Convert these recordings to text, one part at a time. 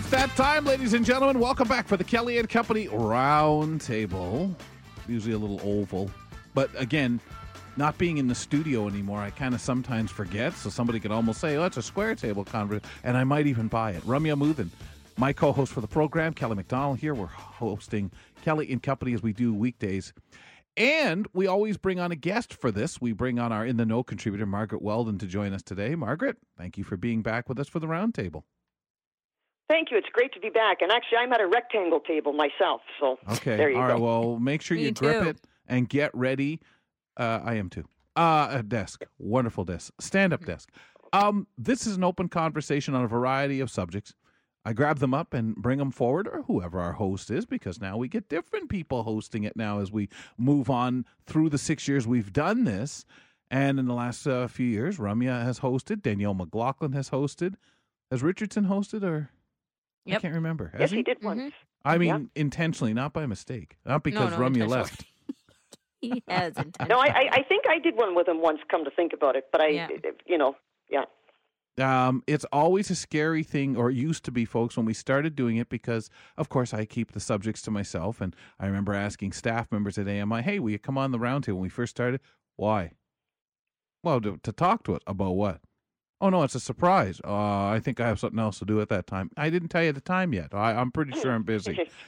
It's that time, ladies and gentlemen. Welcome back for the Kelly and Company Roundtable. Usually a little oval, but again, not being in the studio anymore, I kind of sometimes forget. So somebody could almost say, "Oh, it's a square table conversation," and I might even buy it. Ramya Muthan, my co-host for the program, Kelly McDonald here. We're hosting Kelly and Company as we do weekdays. And we always bring on a guest for this. We bring on our In the Know contributor, Margaret Weldon, to join us today. Margaret, thank you for being back with us for the roundtable. Thank you. It's great to be back. And actually, I'm at a rectangle table myself. So okay, there you all go. right. Well, make sure Me you grip too. it and get ready. Uh, I am too. Uh, a desk, wonderful desk, stand-up desk. Um, this is an open conversation on a variety of subjects. I grab them up and bring them forward, or whoever our host is, because now we get different people hosting it now as we move on through the six years we've done this. And in the last uh, few years, Ramya has hosted, Danielle McLaughlin has hosted. Has Richardson hosted, or I can't remember. yes, Has he did once. I mean, Yeah. intentionally, not by mistake, not because no, Ramya intentionally. left. He has intention. No, I, I, I think I did one with him once. Come to think about it, but I, Yeah. you know, yeah. Um, it's always a scary thing, or it used to be, folks, when we started doing it, because of course I keep the subjects to myself. And I remember asking staff members at AMI, "Hey, will you come on the round roundtable?" When we first started, why? Well, to, to talk to us about what? Oh no, it's a surprise. Uh, I think I have something else to do at that time. I didn't tell you the time yet. I, I'm pretty sure I'm busy.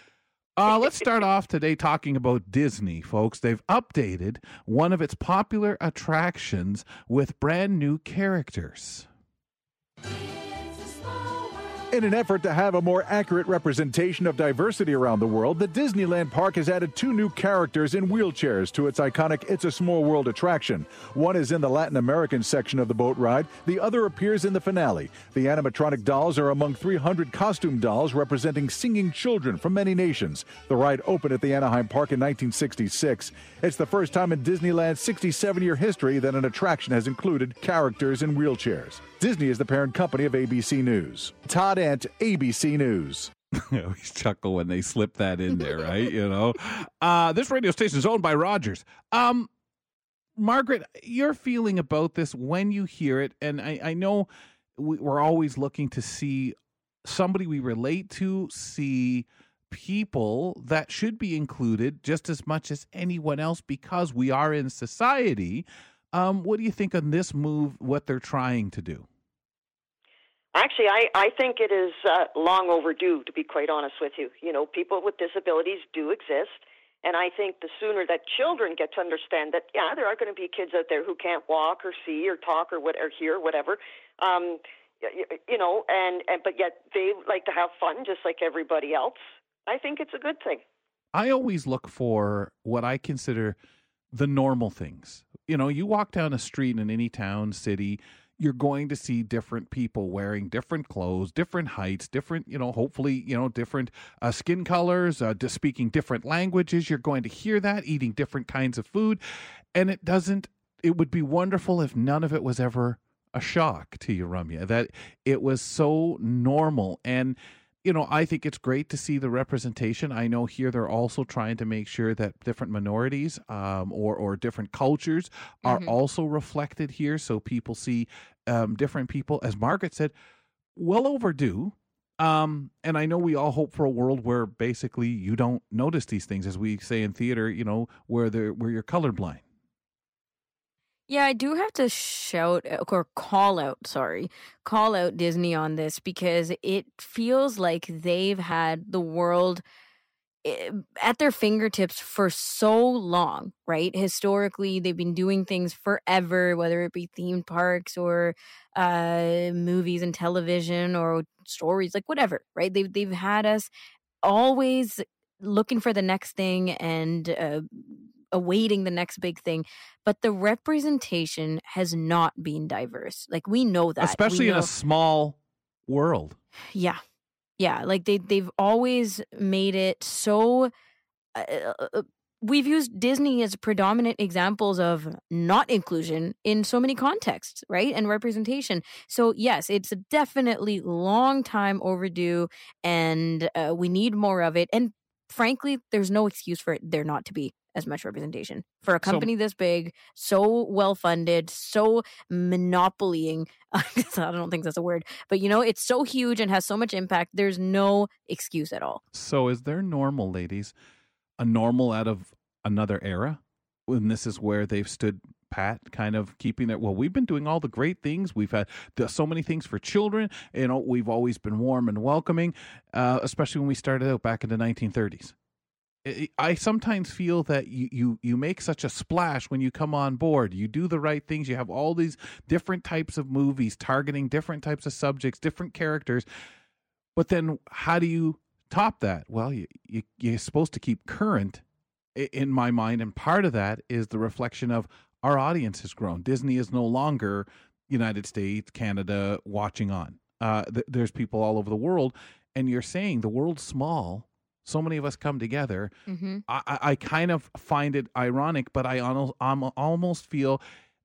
Uh, let's start off today talking about Disney, folks. They've updated one of its popular attractions with brand new characters. In an effort to have a more accurate representation of diversity around the world, the Disneyland Park has added two new characters in wheelchairs to its iconic It's a Small World attraction. One is in the Latin American section of the boat ride, the other appears in the finale. The animatronic dolls are among 300 costume dolls representing singing children from many nations. The ride opened at the Anaheim Park in 1966. It's the first time in Disneyland's 67 year history that an attraction has included characters in wheelchairs. Disney is the parent company of ABC News. Todd Ant, ABC News. I always chuckle when they slip that in there, right? You know, uh, this radio station is owned by Rogers. Um, Margaret, your feeling about this when you hear it, and I, I know we, we're always looking to see somebody we relate to, see people that should be included just as much as anyone else because we are in society. Um, what do you think on this move? What they're trying to do? Actually, I, I think it is uh, long overdue, to be quite honest with you. You know, people with disabilities do exist. And I think the sooner that children get to understand that, yeah, there are going to be kids out there who can't walk or see or talk or what or hear, whatever. Um, y- y- you know, and, and but yet they like to have fun just like everybody else. I think it's a good thing. I always look for what I consider the normal things. You know, you walk down a street in any town, city, you're going to see different people wearing different clothes, different heights, different, you know, hopefully, you know, different uh, skin colors, uh, speaking different languages. You're going to hear that, eating different kinds of food. And it doesn't, it would be wonderful if none of it was ever a shock to you, Ramya, that it was so normal. And, you know, I think it's great to see the representation. I know here they're also trying to make sure that different minorities um, or or different cultures are Mhm. also reflected here, so people see um, different people. As Margaret said, well overdue. Um, and I know we all hope for a world where basically you don't notice these things, as we say in theater. You know, where they're where you're colorblind. Yeah, I do have to shout or call out, sorry, call out Disney on this because it feels like they've had the world eh, at their fingertips for so long, right? Historically, they've been doing things forever, whether it be theme parks or uh, movies and television or stories, like whatever, right? They've they've had us always looking for the next thing and uh, awaiting the next big thing but the representation has not been diverse like we know that especially in a small world. yeah yeah like they they've always made it so uh, uh, we've used disney as predominant examples of not inclusion in so many contexts right and representation so yes it's definitely long time overdue and uh, we need more of it and frankly, there's no excuse for it there not to be as much representation for a company so, this big, so well funded, so monopolying. I don't think that's a word, but you know, it's so huge and has so much impact. There's no excuse at all. So, is there normal, ladies, a normal out of another era? When this is where they've stood pat kind of keeping it well we've been doing all the great things we've had so many things for children you know we've always been warm and welcoming uh, especially when we started out back in the 1930s I sometimes feel that you, you you make such a splash when you come on board. You do the right things. You have all these different types of movies targeting different types of subjects, different characters. But then, how do you top that? Well, you, you you're supposed to keep current, in my mind, and part of that is the reflection of our audience has grown. Disney is no longer United States, Canada watching on. Uh, th- there's people all over the world, and you're saying the world's small so many of us come together. Mm-hmm. I, I kind of find it ironic, but I almost, almost feel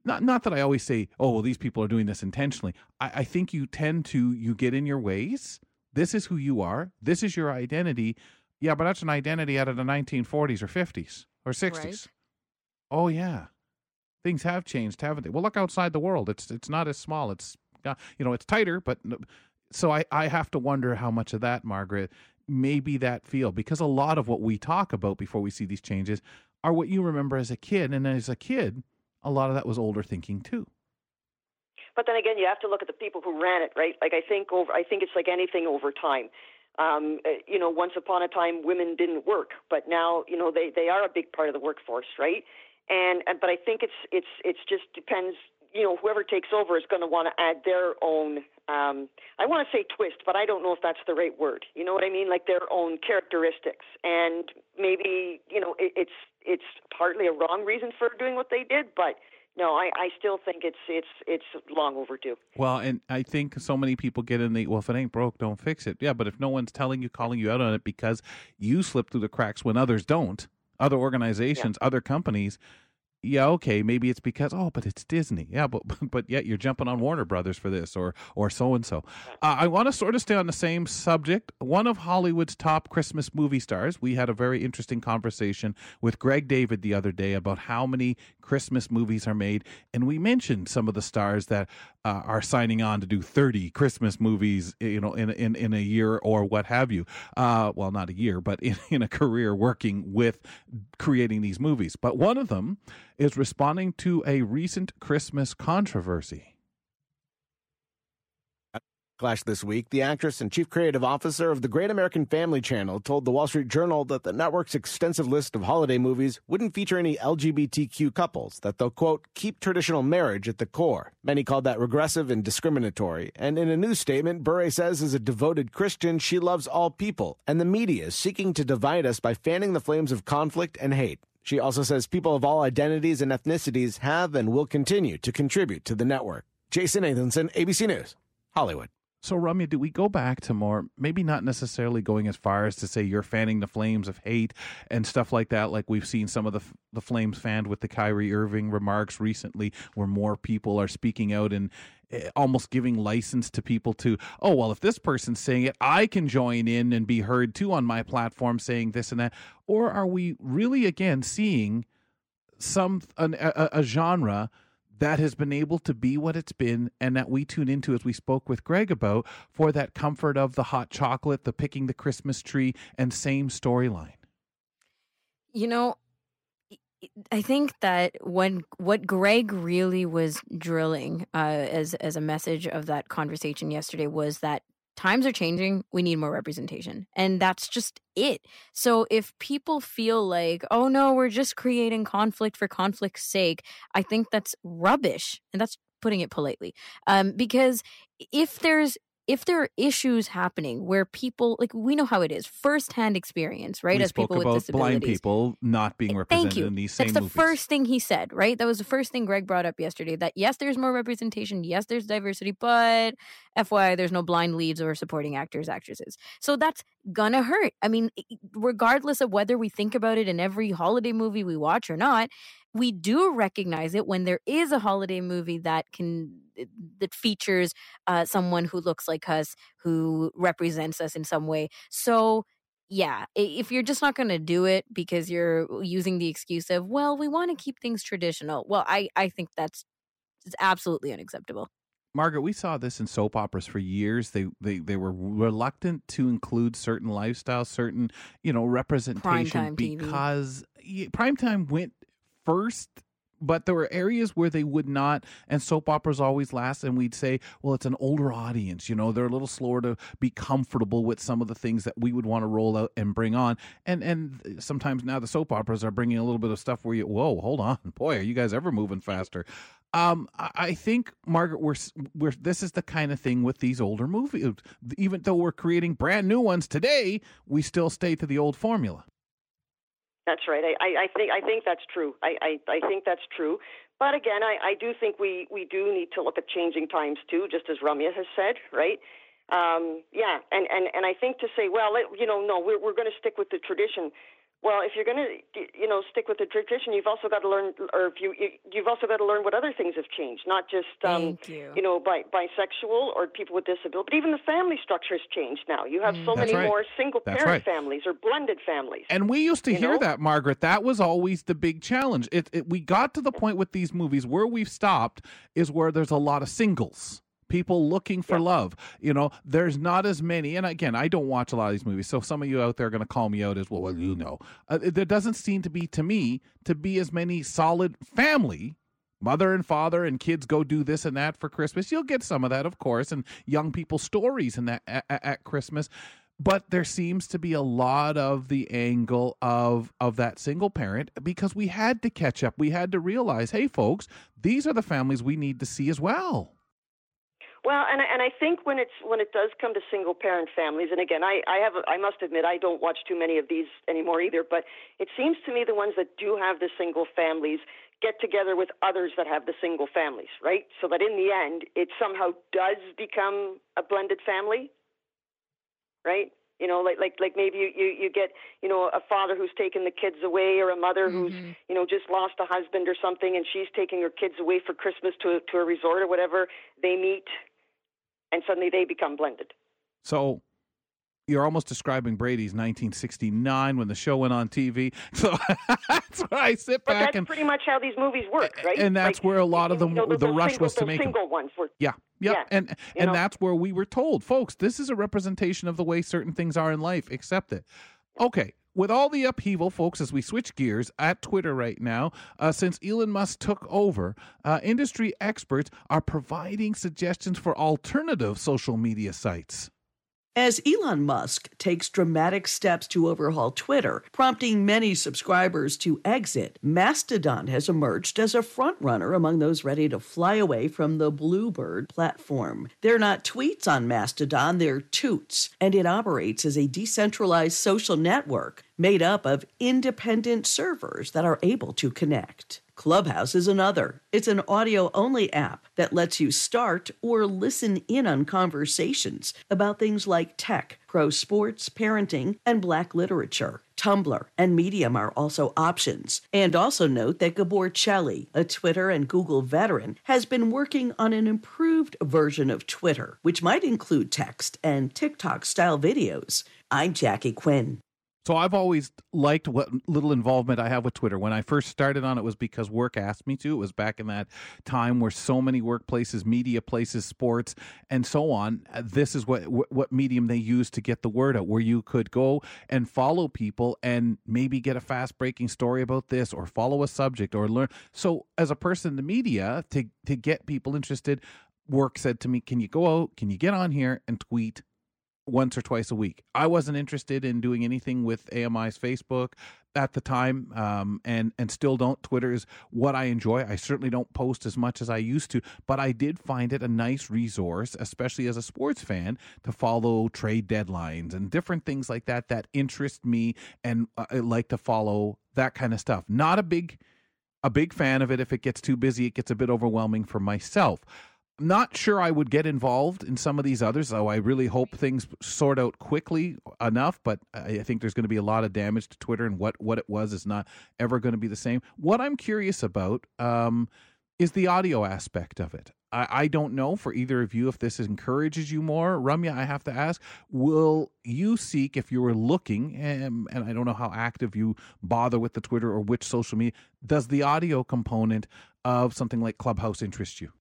not not that I always say, oh, well, these people are doing this intentionally. I, I think you tend to you get in your ways. This is who you are. This is your identity. Yeah, but that's an identity out of the 1940s or 50s or 60s. Right. Oh yeah, things have changed, haven't they? Well, look outside the world. It's it's not as small. It's you know it's tighter, but so I I have to wonder how much of that, Margaret, maybe that feel because a lot of what we talk about before we see these changes are what you remember as a kid and as a kid a lot of that was older thinking too but then again you have to look at the people who ran it right like i think over i think it's like anything over time um, eh, you know once upon a time women didn't work but now you know they they are a big part of the workforce right and, and but i think it's it's it's just depends you know whoever takes over is going to want to add their own um, I want to say twist, but I don't know if that's the right word. You know what I mean? Like their own characteristics, and maybe you know it, it's it's partly a wrong reason for doing what they did, but no, I, I still think it's it's it's long overdue. Well, and I think so many people get in the well, if it ain't broke, don't fix it. Yeah, but if no one's telling you, calling you out on it because you slip through the cracks when others don't, other organizations, yeah. other companies yeah, okay, maybe it's because oh, but it's Disney. Yeah, but but yet you're jumping on Warner Brothers for this or or so and so. I want to sort of stay on the same subject. One of Hollywood's top Christmas movie stars. We had a very interesting conversation with Greg David the other day about how many Christmas movies are made, and we mentioned some of the stars that uh, are signing on to do 30 Christmas movies, you know, in in in a year or what have you. Uh, well, not a year, but in, in a career working with creating these movies. But one of them is responding to a recent Christmas controversy. Clash this week, the actress and chief creative officer of the Great American Family Channel told the Wall Street Journal that the network's extensive list of holiday movies wouldn't feature any LGBTQ couples, that they'll, quote, keep traditional marriage at the core. Many called that regressive and discriminatory. And in a news statement, Bure says as a devoted Christian, she loves all people, and the media is seeking to divide us by fanning the flames of conflict and hate. She also says people of all identities and ethnicities have and will continue to contribute to the network. Jason Nathanson, ABC News, Hollywood. So, Ramya, do we go back to more, maybe not necessarily going as far as to say you're fanning the flames of hate and stuff like that, like we've seen some of the the flames fanned with the Kyrie Irving remarks recently, where more people are speaking out and uh, almost giving license to people to, oh, well, if this person's saying it, I can join in and be heard too on my platform saying this and that. Or are we really, again, seeing some, an, a, a genre? That has been able to be what it's been and that we tune into as we spoke with Greg about for that comfort of the hot chocolate, the picking the Christmas tree, and same storyline? You know, I think that when what Greg really was drilling uh, as as a message of that conversation yesterday was that times are changing we need more representation and that's just it. So if people feel like oh no we're just creating conflict for conflict's sake i think that's rubbish and that's putting it politely um, because if there's if there are issues happening where people like we know how it is firsthand experience right we as people with disabilities blind people not being represented Thank you. in these same that's the movies. first thing he said right that was the first thing greg brought up yesterday that yes there's more representation yes there's diversity but fyi there's no blind leads or supporting actors actresses so that's gonna hurt i mean regardless of whether we think about it in every holiday movie we watch or not we do recognize it when there is a holiday movie that can eh, that features uh, someone who looks like us who represents us in some way so yeah, if you're just not going to do it because you're using the excuse of, well, we want to keep things traditional. Well, I I think that's it's absolutely unacceptable. Margaret, we saw this in soap operas for years. They they they were reluctant to include certain lifestyles, certain you know representation TV. because yeah, primetime went first. But there were areas where they would not, and soap operas always last. And we'd say, well, it's an older audience. You know, they're a little slower to be comfortable with some of the things that we would want to roll out and bring on. And and sometimes now the soap operas are bringing a little bit of stuff where you, whoa, hold on, boy, are you guys ever moving faster? Um, I think Margaret, we're we're this is the kind of thing with these older movies. Even though we're creating brand new ones today, we still stay to the old formula. That's right. I, I, I think I think that's true. I, I, I think that's true. But again, I, I do think we, we do need to look at changing times too, just as Ramya has said, right? Um, yeah, and, and, and I think to say, well, it, you know, no, we're, we're going to stick with the tradition. Well, if you're going to, you know, stick with the tradition, you've also got to learn, or if you, you you've also got to learn what other things have changed, not just, um, you. you know, bi- bisexual or people with disability, but even the family structure has changed now. You have so Mm. That's many right. more single That's parent right. families or blended families. And we used to hear know? that, Margaret. That was always the big challenge. It, it we got to the point with these movies where we've stopped is where there's a lot of singles. People looking for Yeah. love. You know, there's not as many. And again, I don't watch a lot of these movies. So some of you out there are going to call me out as well. Well, you know, uh, there doesn't seem to be to me to be as many solid family mother and father and kids go do this and that for Christmas. You'll get some of that, of course, and young people stories and that at, at Christmas. But there seems to be a lot of the angle of of that single parent because we had to catch up. We had to realize, hey, folks, these are the families we need to see as well. Well, and I- and I think when it's when it does come to single parent families, and again, I I have a, I must admit I don't watch too many of these anymore either. But it seems to me the ones that do have the single families get together with others that have the single families, right? So that in the end, it somehow does become a blended family, right? You know, like like like maybe you you, you get you know a father who's taken the kids away, or a mother who's Mhm. you know just lost a husband or something, and she's taking her kids away for Christmas to to a resort or whatever. They meet, and suddenly they become blended. So you're almost describing Brady's 1969 when the show went on TV. So that's where I sit But back that's and pretty much how these movies work, right? and that's Like, where a lot of you them know, the rush single, was to make them. single ones were Yeah, yeah, Yeah, and and know. that's where we were told, folks, this is a representation of the way certain things are in life. Accept it. Okay. With all the upheaval, folks, as we switch gears at Twitter right now, uh, since Elon Musk took over, uh, industry experts are providing suggestions for alternative social media sites. As Elon Musk takes dramatic steps to overhaul Twitter, prompting many subscribers to exit, Mastodon has emerged as a frontrunner among those ready to fly away from the Bluebird platform. They're not tweets on Mastodon, they're toots, and it operates as a decentralized social network made up of independent servers that are able to connect. Clubhouse is another. It's an audio only app that lets you start or listen in on conversations about things like tech, pro sports, parenting, and black literature. Tumblr and Medium are also options. And also note that Gabor Cselle, a Twitter and Google veteran, has been working on an improved version of Twitter, which might include text and TikTok style videos. I'm Jackie Quinn. So I've always liked what little involvement I have with Twitter. When I first started on it was because work asked me to. It was back in that time where so many workplaces, media places, sports, and so on. uh, This is what what medium they used to get the word out, where you could go and follow people and maybe get a fast breaking story about this, or follow a subject, or learn. So as a person in the media, to to get people interested, work said to me, "Can you go out? Can you get on here and tweet?" Once or twice a week. I wasn't interested in doing anything with AMI's Facebook at the time, um, and and still don't. Twitter is what I enjoy. I certainly don't post as much as I used to, but I did find it a nice resource, especially as a sports fan, to follow trade deadlines and different things like that that interest me, and uh, I like to follow that kind of stuff. Not a big a big fan of it. If it gets too busy, it gets a bit overwhelming for myself. Not sure I would get involved in some of these others, though I really hope things sort out quickly enough. But I think there's going to be a lot of damage to Twitter, and what, what it was is not ever going to be the same. What I'm curious about, um, is the audio aspect of it. I, I don't know for either of you if this encourages you more. Ramya, I have to ask, will you seek, if you were looking, and, and I don't know how active you bother with the Twitter or which social media, does the audio component of something like Clubhouse interest you?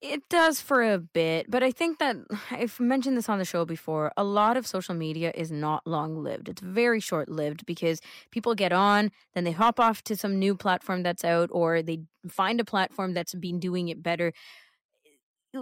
It does for a bit, but I think that I've mentioned this on the show before. A lot of social media is not long lived. It's very short lived because people get on, then they hop off to some new platform that's out, or they find a platform that's been doing it better.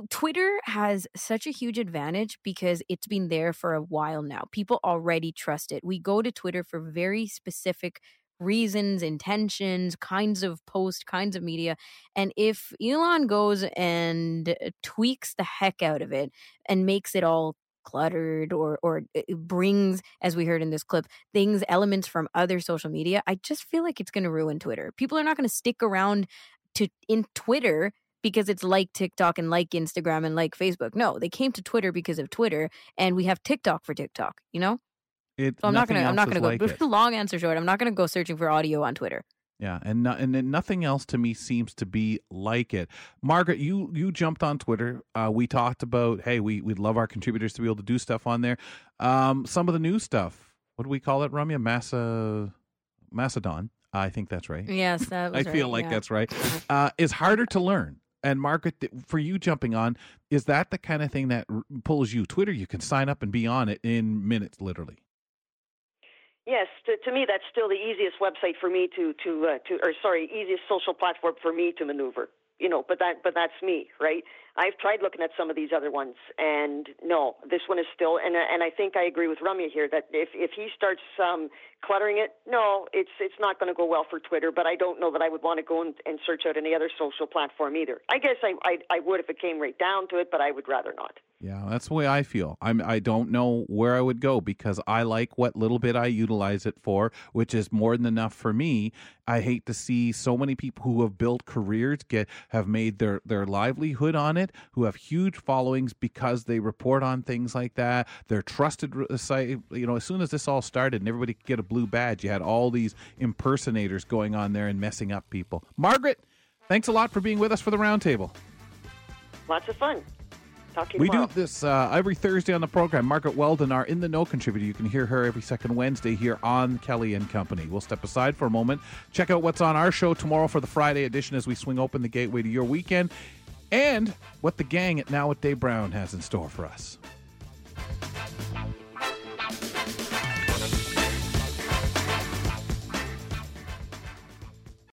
Twitter has such a huge advantage because it's been there for a while now. People already trust it. We go to Twitter for very specific reasons, intentions, kinds of post, kinds of media. And if Elon goes and uh, tweaks the heck out of it and makes it all cluttered or or brings as we heard in this clip things elements from other social media i just feel like it's going to ruin twitter people are not going to stick around to in twitter because it's like TikTok and like Instagram and like Facebook. No, they came to Twitter because of Twitter and we have TikTok for TikTok, you know? It, so I'm not gonna. I'm not gonna go. Like long answer short. I'm not gonna go searching for audio on Twitter. Yeah, and no, and nothing else to me seems to be like it. Margaret, you you jumped on Twitter. Uh, we talked about hey, we we'd love our contributors to be able to do stuff on there. Um, some of the new stuff. What do we call it, Ramya? Massa, Macedon. I think that's right. Yes, that I feel like yeah. that's right. Uh, is harder to learn. And Margaret, for you jumping on, is that the kind of thing that pulls you? Twitter, you can sign up and be on it in minutes, literally. Yes, to, to me that's still the easiest website for me to to uh, to or sorry, easiest social platform for me to maneuver. You know, but that but that's me, right? I've tried looking at some of these other ones, and no, this one is still. And and I think I agree with Ramya here that if if he starts um, cluttering it, no, it's it's not going to go well for Twitter. But I don't know that I would want to go and, and search out any other social platform either. I guess I, I I would if it came right down to it, but I would rather not. Yeah, that's the way I feel. I'm I don't know where I would go because I like what little bit I utilize it for, which is more than enough for me. I hate to see so many people who have built careers get have made their their livelihood on it, who have huge followings because they report on things like that. They're trusted site, you know, as soon as this all started and everybody could get a blue badge, you had all these impersonators going on there and messing up people. Margaret, thanks a lot for being with us for the roundtable. Lots of fun. Talking. We tomorrow. do this uh, every Thursday on the program. Margaret Weldon, our In the Know contributor. You can hear her every second Wednesday here on Kelly and Company. We'll step aside for a moment. Check out what's on our show tomorrow for the Friday edition as we swing open the gateway to your weekend and what the gang at Now with Dave Brown has in store for us.